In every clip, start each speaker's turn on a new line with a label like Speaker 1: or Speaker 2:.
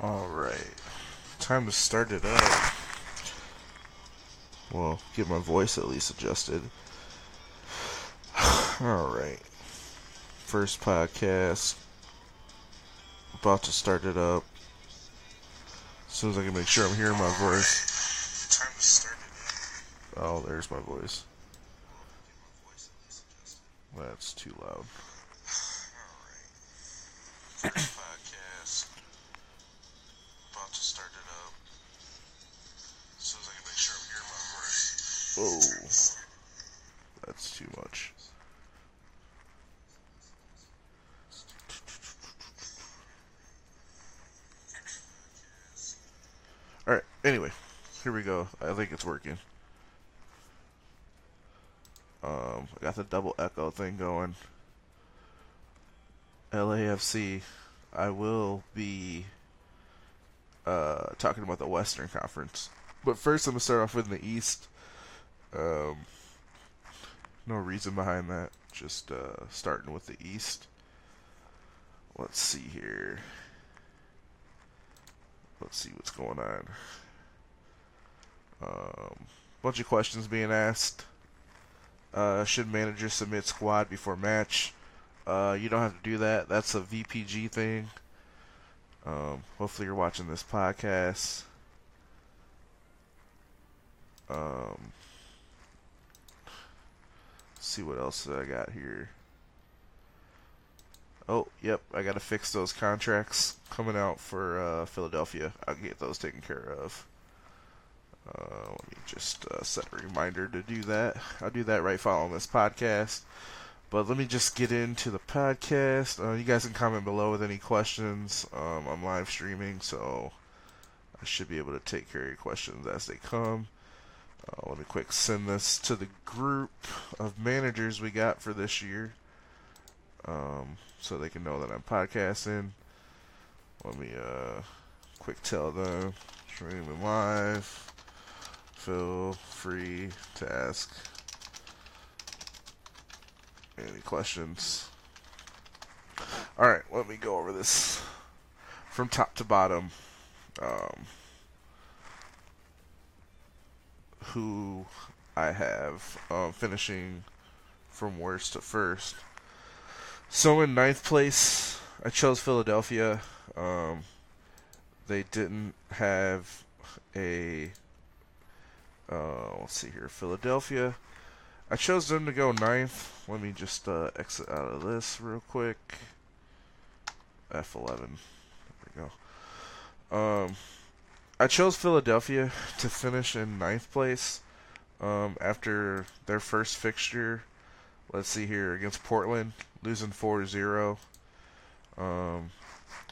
Speaker 1: Alright. Time to start it up. Well, get my voice at least adjusted. Alright. First podcast. About to start it up. As soon as I can make sure I'm hearing my voice. Time to start it up. Oh, there's my voice. That's too loud. Anyway. Here we go. I think it's working. Um, I got the double echo thing going. LAFC, I will be uh, talking about the Western Conference. But first, I'm going to start off with the East. Um, no reason behind that. Just uh, starting with the East. Let's see here. Let's see what's going on. Um, bunch of questions being asked. Uh, should manager submit squad before match? Uh, you don't have to do that. That's a VPG thing. Um, hopefully you're watching this podcast. Um, see what else I got here. Oh, yep, I got to fix those contracts coming out for uh, Philadelphia. I'll get those taken care of. Uh, let me just uh, set a reminder to do that. I'll do that right following this podcast. But let me just get into the podcast. Uh, you guys can comment below with any questions. Um, I'm live streaming, so I should be able to take care of your questions as they come. Uh, let me quick send this to the group of managers we got for this year, um, so they can know that I'm podcasting. Let me uh, quick tell them streaming live. Feel free to ask any questions? All right, let me go over this from top to bottom. Um, who I have um, finishing from worst to first. So in ninth place, I chose Philadelphia. Um, they didn't have a. Uh, let's see here, Philadelphia I chose them to go ninth. Let me just uh, exit out of this real quick. F11. There we go. Um, I chose Philadelphia to finish in ninth place um, after their first fixture. Let's see here against Portland, losing 4-0. Um,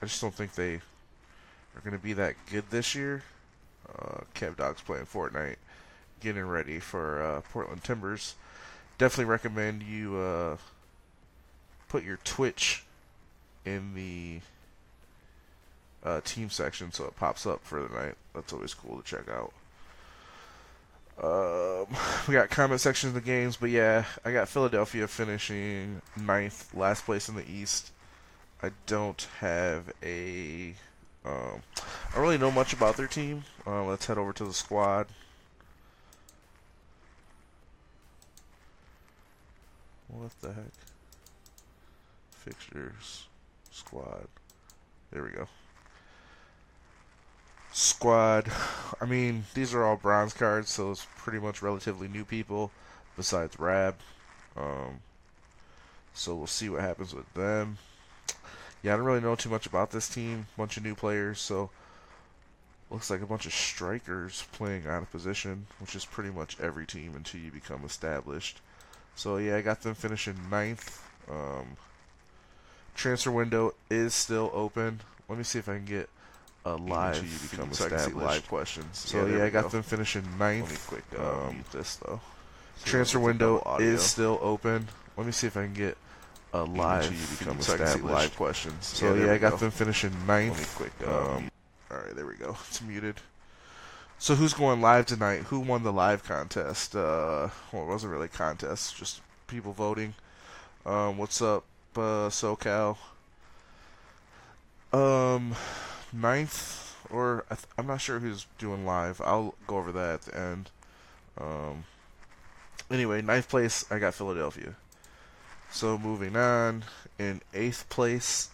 Speaker 1: I just don't think they are going to be that good this year. Uh, Kev Dog's playing Fortnite getting ready for uh, Portland Timbers. Definitely recommend you uh, put your Twitch in the uh, team section so it pops up for the night. That's always cool to check out. Um, we got comment sections of the games, but yeah, I got Philadelphia finishing ninth, last place in the East. I don't have a. Um, I don't really know much about their team. Uh, let's head over to the squad. What the heck? Fixtures. Squad. There we go. Squad. I mean, these are all bronze cards, so it's pretty much relatively new people, besides Rab. Um, so we'll see what happens with them. Yeah, I don't really know too much about this team. Bunch of new players, so looks like a bunch of strikers playing out of position, which is pretty much every team until you become established. So yeah, I got them finishing ninth. Um, transfer window is still open. Let me see if I can get a live. You become so established. live questions. So yeah, yeah I got go. them finishing ninth. Let me quick uh, um, this though. transfer window is still open. Let me see if I can get a live. You become so established. live questions. So yeah, yeah I got go. them finishing ninth. Quick. Uh, um, all right, there we go. It's muted. So who's going live tonight? Who won the live contest? Uh, well, it wasn't really a contest, just people voting. Um, what's up, uh, SoCal? Um, ninth, or I am not sure who's doing live. I'll go over that at the end. Um, anyway, ninth place, I got Philadelphia. So moving on, in eighth place,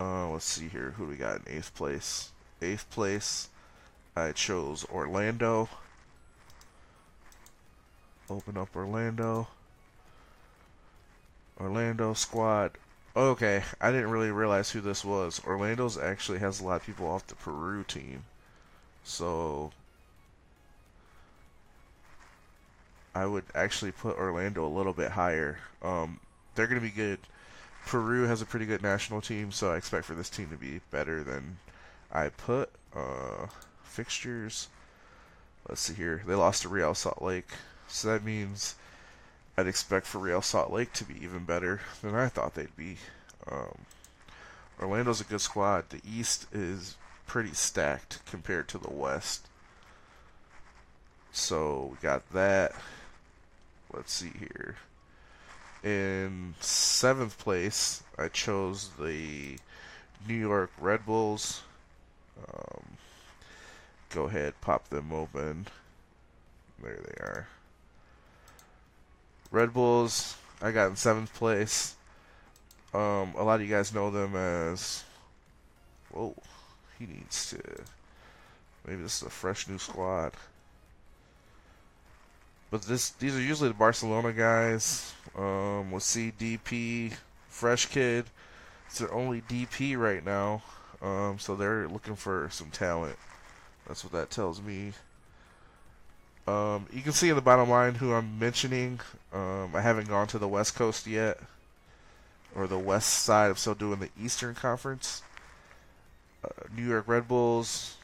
Speaker 1: uh, let's see here, who do we got in eighth place? Eighth place, I chose Orlando. Open up Orlando. Orlando squad. Okay, I didn't really realize who this was. Orlando's actually has a lot of people off the Peru team. So I would actually put Orlando a little bit higher. Um, they're going to be good. Peru has a pretty good national team, so I expect for this team to be better than I put. Uh, fixtures. Let's see here. They lost to Real Salt Lake, so that means I'd expect for Real Salt Lake to be even better than I thought they'd be. Um, Orlando's a good squad. The East is pretty stacked compared to the West. So we got that. Let's see here. In seventh place, I chose the New York Red Bulls. Um, go ahead, pop them open. There they are. Red Bulls, I got in seventh place. Um, a lot of you guys know them as. Whoa, he needs to. Maybe this is a fresh new squad. But this, these are usually the Barcelona guys. Um, with CDP, fresh kid. It's their only DP right now. Um, so they're looking for some talent. That's what that tells me. Um, you can see in the bottom line who I'm mentioning. Um, I haven't gone to the West Coast yet, or the West side. I'm still doing the Eastern Conference. Uh, New York Red Bulls.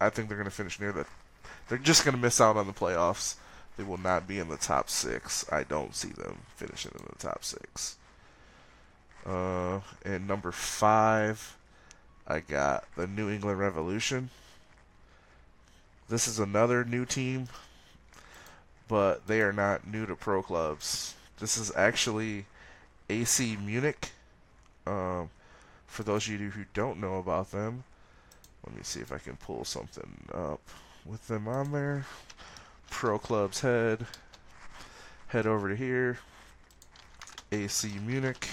Speaker 1: I think they're going to finish near the. They're just going to miss out on the playoffs. They will not be in the top six. I don't see them finishing in the top six. Uh, and number five, I got the New England Revolution. This is another new team, but they are not new to pro clubs. This is actually AC Munich. Um, for those of you who don't know about them, let me see if I can pull something up with them on there. Pro Clubs head. Head over to here. AC Munich.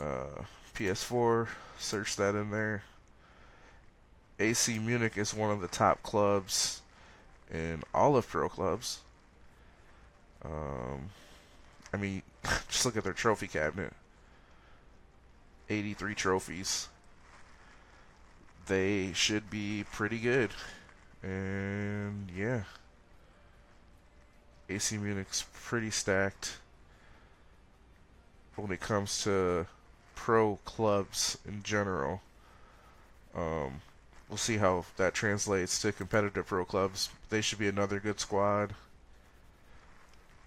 Speaker 1: Uh, PS4. Search that in there. AC Munich is one of the top clubs in all of pro clubs. Um, I mean, just look at their trophy cabinet 83 trophies. They should be pretty good. And yeah. AC Munich's pretty stacked when it comes to pro clubs in general. Um, we'll see how that translates to competitive pro clubs. They should be another good squad.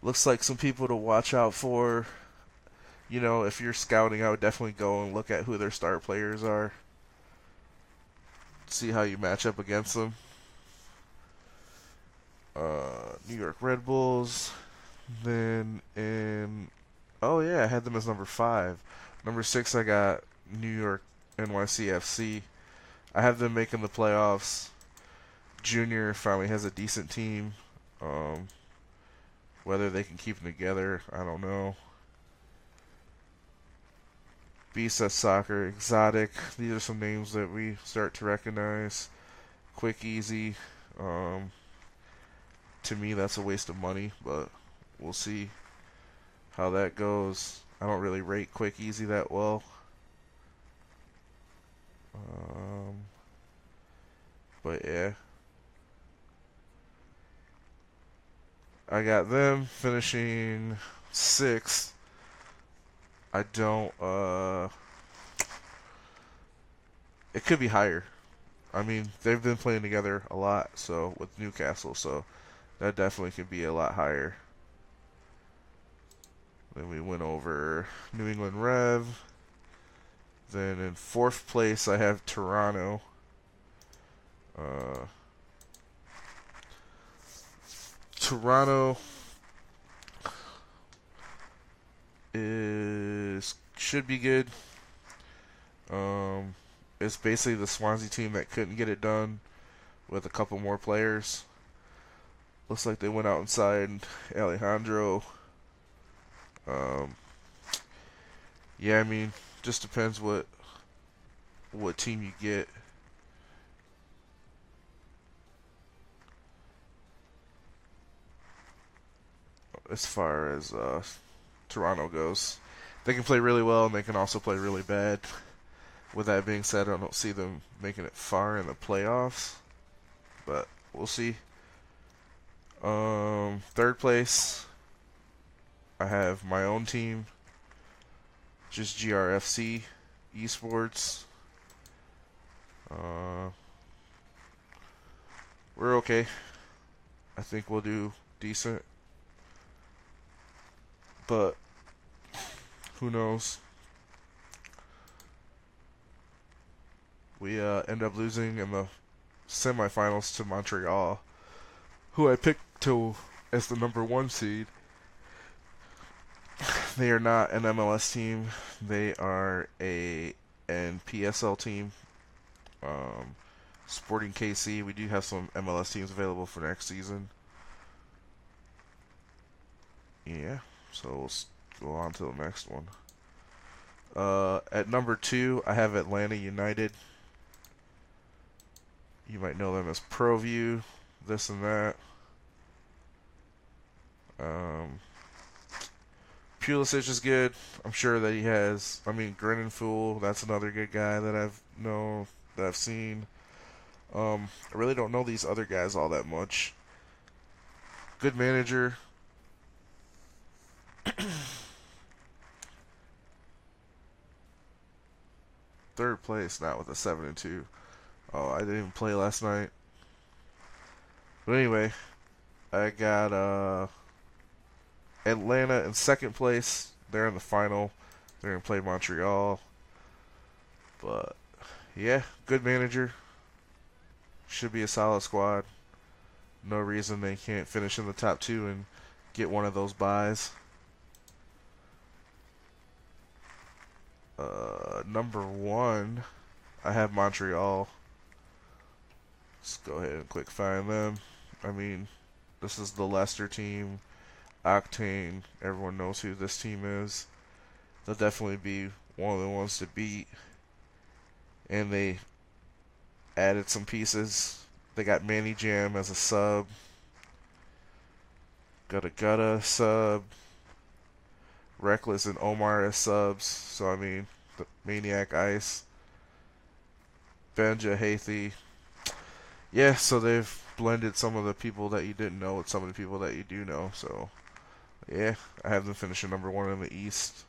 Speaker 1: Looks like some people to watch out for. You know, if you're scouting, I would definitely go and look at who their star players are. See how you match up against them. Uh, New York Red Bulls. Then in oh yeah, I had them as number five. Number six, I got New York NYCFC. I have them making the playoffs. Junior finally has a decent team. Um, whether they can keep them together, I don't know. Bisa Soccer, Exotic. These are some names that we start to recognize. Quick, easy. Um, to me, that's a waste of money, but we'll see how that goes. I don't really rate Quick Easy that well. Um, but yeah. I got them finishing sixth. I don't, uh, it could be higher. I mean, they've been playing together a lot, so with Newcastle, so that definitely could be a lot higher. Then we went over New England Rev. Then in fourth place, I have Toronto. Uh, Toronto is should be good. Um, it's basically the Swansea team that couldn't get it done with a couple more players. Looks like they went out and signed Alejandro. Um, yeah, I mean, just depends what what team you get. As far as uh, Toronto goes, they can play really well and they can also play really bad. With that being said, I don't see them making it far in the playoffs, but we'll see. Um, third place, I have my own team, just GRFC Esports. Uh, we're okay. I think we'll do decent. But who knows? We uh, end up losing in the semifinals to Montreal, who I picked to as the number one seed. They are not an MLS team. They are a an PSL team. Um, Sporting KC. We do have some MLS teams available for next season. Yeah, so we'll go on to the next one. Uh, at number two, I have Atlanta United. You might know them as ProView, this and that. Um, Pulisic is good. I'm sure that he has. I mean, Grinning Fool. that's another good guy that I've know that I've seen. Um, I really don't know these other guys all that much. Good manager. Third place, not with a seven and two. Oh, I didn't even play last night. But anyway, I got uh Atlanta in second place. They're in the final. They're going to play Montreal. But, yeah, good manager. Should be a solid squad. No reason they can't finish in the top two and get one of those byes. Uh, number one, I have Montreal. Let's go ahead and quick find them. I mean, this is the Leicester team. Octane. Everyone knows who this team is. They'll definitely be one of the ones to beat. And they added some pieces. They got Manny Jam as a sub. Got a Gutta sub. Reckless and Omar as subs. So, I mean, the Maniac Ice. Benja Hathi. Yeah, so they've blended some of the people that you didn't know with some of the people that you do know. So, yeah, I have them finishing number one in the East.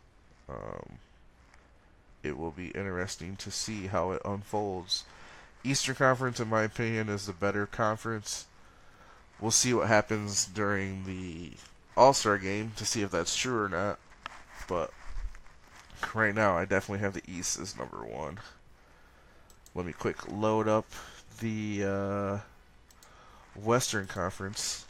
Speaker 1: Um, it will be interesting to see how it unfolds. Eastern Conference, in my opinion, is the better conference. We'll see what happens during the All Star game to see if that's true or not. But right now, I definitely have the East as number one. Let me quick load up the uh, Western Conference.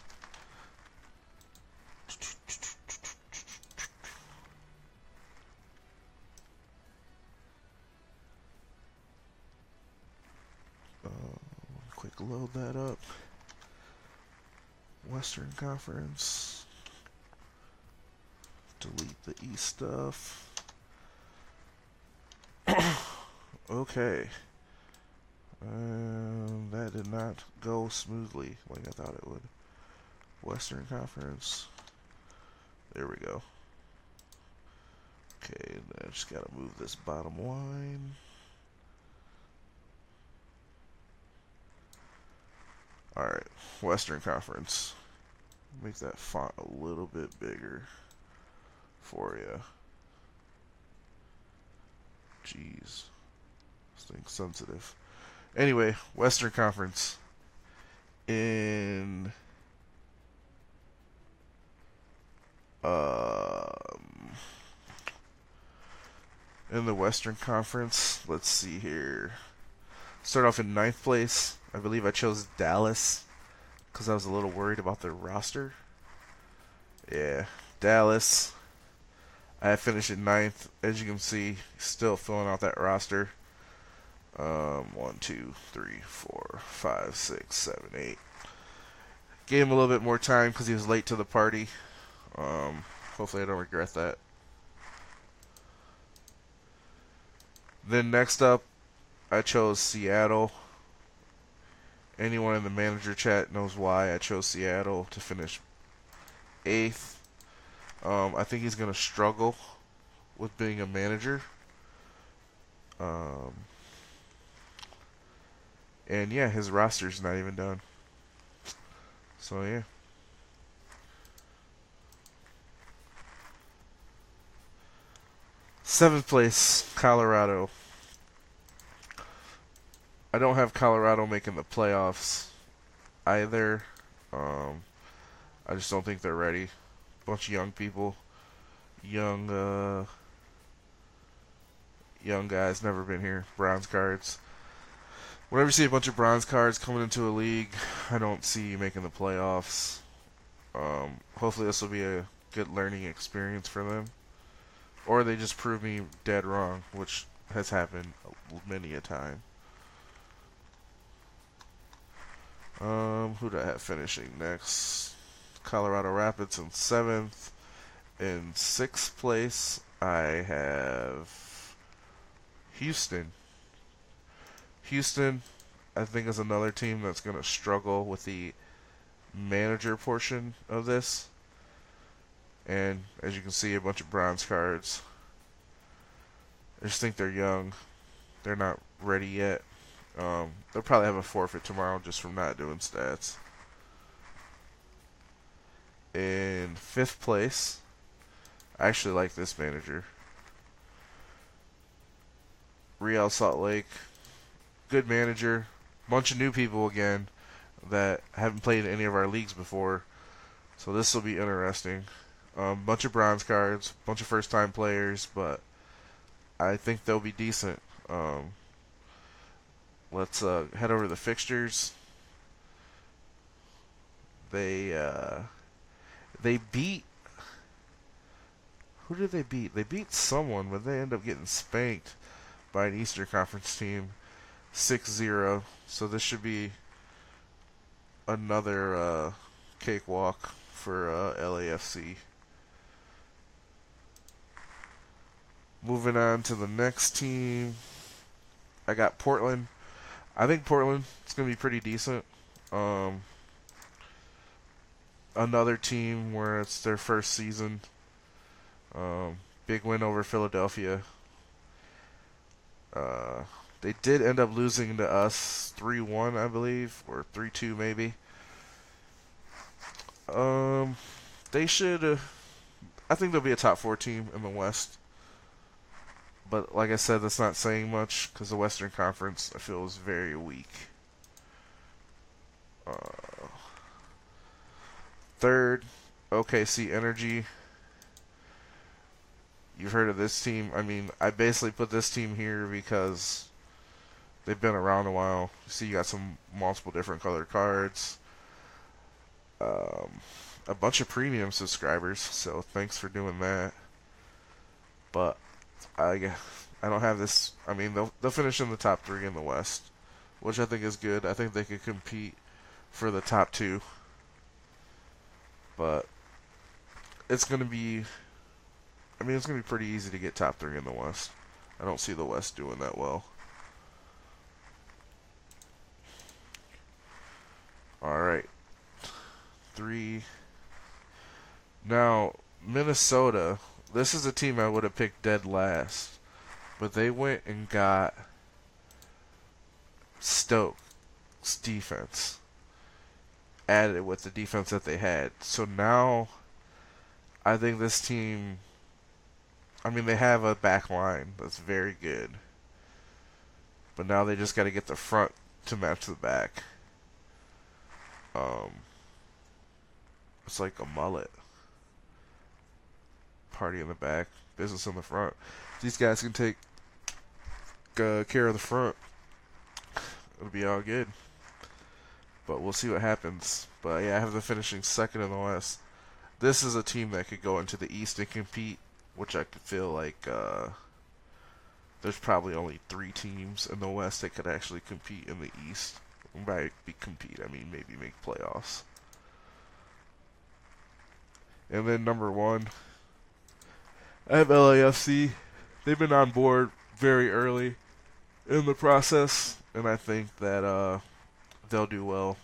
Speaker 1: Load that up. Western Conference. Delete the E stuff. okay. Um, that did not go smoothly like I thought it would. Western Conference. There we go. Okay, I just gotta move this bottom line. Alright, Western Conference. Make that font a little bit bigger for you. Jeez. This thing's sensitive. Anyway, Western Conference. In Um, in the Western Conference, let's see here. Start off in ninth place. I believe I chose Dallas because I was a little worried about their roster. Yeah, Dallas. I finished in ninth. As you can see, still filling out that roster. Um, one, two, three, four, five, six, seven, eight. Gave him a little bit more time because he was late to the party. Um, hopefully, I don't regret that. Then next up, I chose Seattle. Anyone in the manager chat knows why I chose Seattle to finish eighth. Um, I think he's going to struggle with being a manager. Um, and yeah, his roster's not even done. So yeah. Seventh place, Colorado. I don't have Colorado making the playoffs either. Um, I just don't think they're ready. Bunch of young people, young, uh, young guys, never been here. Bronze cards. Whenever you see a bunch of bronze cards coming into a league, I don't see you making the playoffs. Um, hopefully, this will be a good learning experience for them, or they just prove me dead wrong, which has happened many a time. Um, who do I have finishing next? Colorado Rapids in seventh. In sixth place, I have Houston. Houston, I think, is another team that's going to struggle with the manager portion of this. And as you can see, a bunch of bronze cards. I just think they're young. They're not ready yet. Um, they'll probably have a forfeit tomorrow just from not doing stats. In fifth place, I actually like this manager. Real Salt Lake, good manager. Bunch of new people again that haven't played in any of our leagues before, so this will be interesting. Um, bunch of bronze cards, bunch of first-time players, but I think they'll be decent. Um, let's uh, head over to the fixtures. They uh, they beat. Who did they beat? They beat someone, but they end up getting spanked by an Eastern Conference team, 6-0. So this should be another uh, cakewalk for uh, LAFC. Moving on to the next team, I got Portland. I think Portland is going to be pretty decent. Um, another team where it's their first season. Um, big win over Philadelphia. Uh, they did end up losing to us 3 1, I believe, or 3 2 maybe. Um, they should. Uh, I think they'll be a top four team in the West. But like I said, that's not saying much because the Western Conference I feel is very weak. Uh, third, OKC Energy. You've heard of this team. I mean, I basically put this team here because they've been around a while. You see, you got some multiple different colored cards. Um, a bunch of premium subscribers, so thanks for doing that. But I I don't have this. I mean, they'll they'll finish in the top three in the West, which I think is good. I think they could compete for the top two, but it's going to be. I mean, it's going to be pretty easy to get top three in the West. I don't see the West doing that well. All right, three. Now Minnesota this is a team I would have picked dead last. But they went and got Stokes defense. Added with the defense that they had. So now I think this team I mean they have a back line that's very good. But now they just gotta get the front to match the back. Um it's like a mullet party in the back, business in the front. These guys can take uh, care of the front. It'll be all good. But we'll see what happens. But yeah, I have them finishing second in the West. This is a team that could go into the East and compete which I could feel like uh, there's probably only three teams in the West that could actually compete in the East. By compete, I mean maybe make playoffs. And then number one, Have LAFC. They've been on board very early in the process, and I think that uh, they'll do well.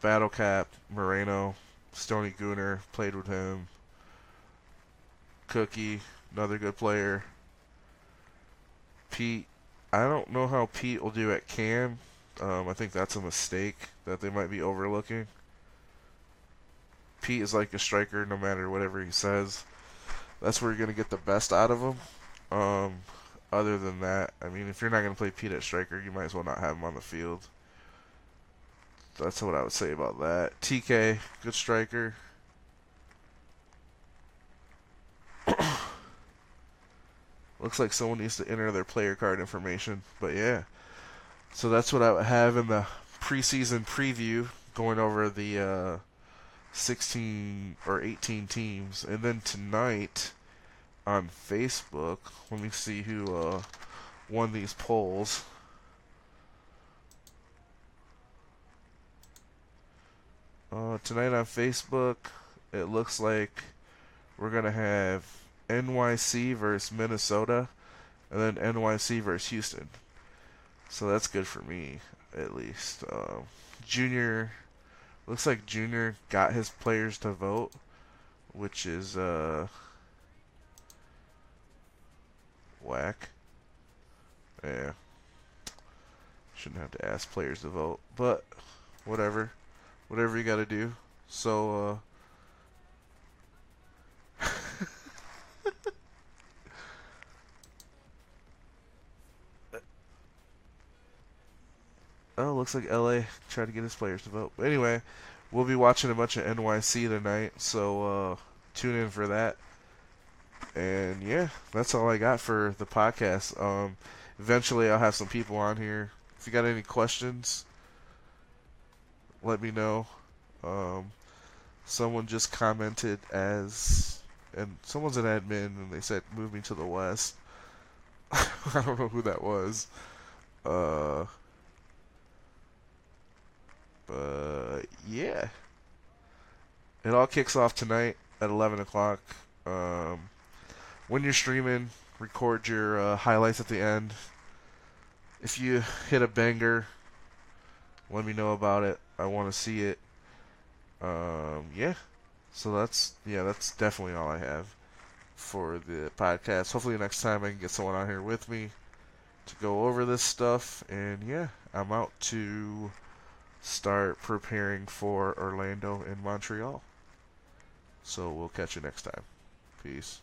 Speaker 1: Battle Cap, Moreno, Stony Gooner, played with him. Cookie, another good player. Pete, I don't know how Pete will do at Cam. Um, I think that's a mistake that they might be overlooking. Pete is like a striker no matter whatever he says. That's where you're to get the best out of him. Um, other than that, I mean, if you're not to play Pete at striker, you might as well not have him on the field. That's what I would say about that. TK, good striker. Looks like someone needs to enter their player card information. But yeah. So that's what I would have in the preseason preview, going over the uh, 16 or 18 teams. And then tonight on Facebook, let me see who uh, won these polls. Uh, tonight on Facebook, it looks like we're going to have NYC versus Minnesota, and then NYC versus Houston. So that's good for me, at least. Uh, Junior, looks like Junior got his players to vote, which is uh, whack. Yeah. Shouldn't have to ask players to vote, but whatever. Whatever you got to do. So, uh, Oh, looks like LA tried to get his players to vote. But anyway, we'll be watching a bunch of NYC tonight, so uh, tune in for that. And yeah, that's all I got for the podcast. Um, eventually, I'll have some people on here. If you got any questions, let me know. Um, someone just commented as, and someone's an admin, and they said move me to the west. I don't know who that was. Uh, but yeah, it all kicks off tonight at 11 o'clock. Um, when you're streaming, record your uh, highlights at the end. If you hit a banger, let me know about it. I want to see it. Um, yeah. So that's yeah, that's definitely all I have for the podcast. Hopefully next time I can get someone on here with me to go over this stuff. And yeah, I'm out to start preparing for Orlando and Montreal. So we'll catch you next time. Peace.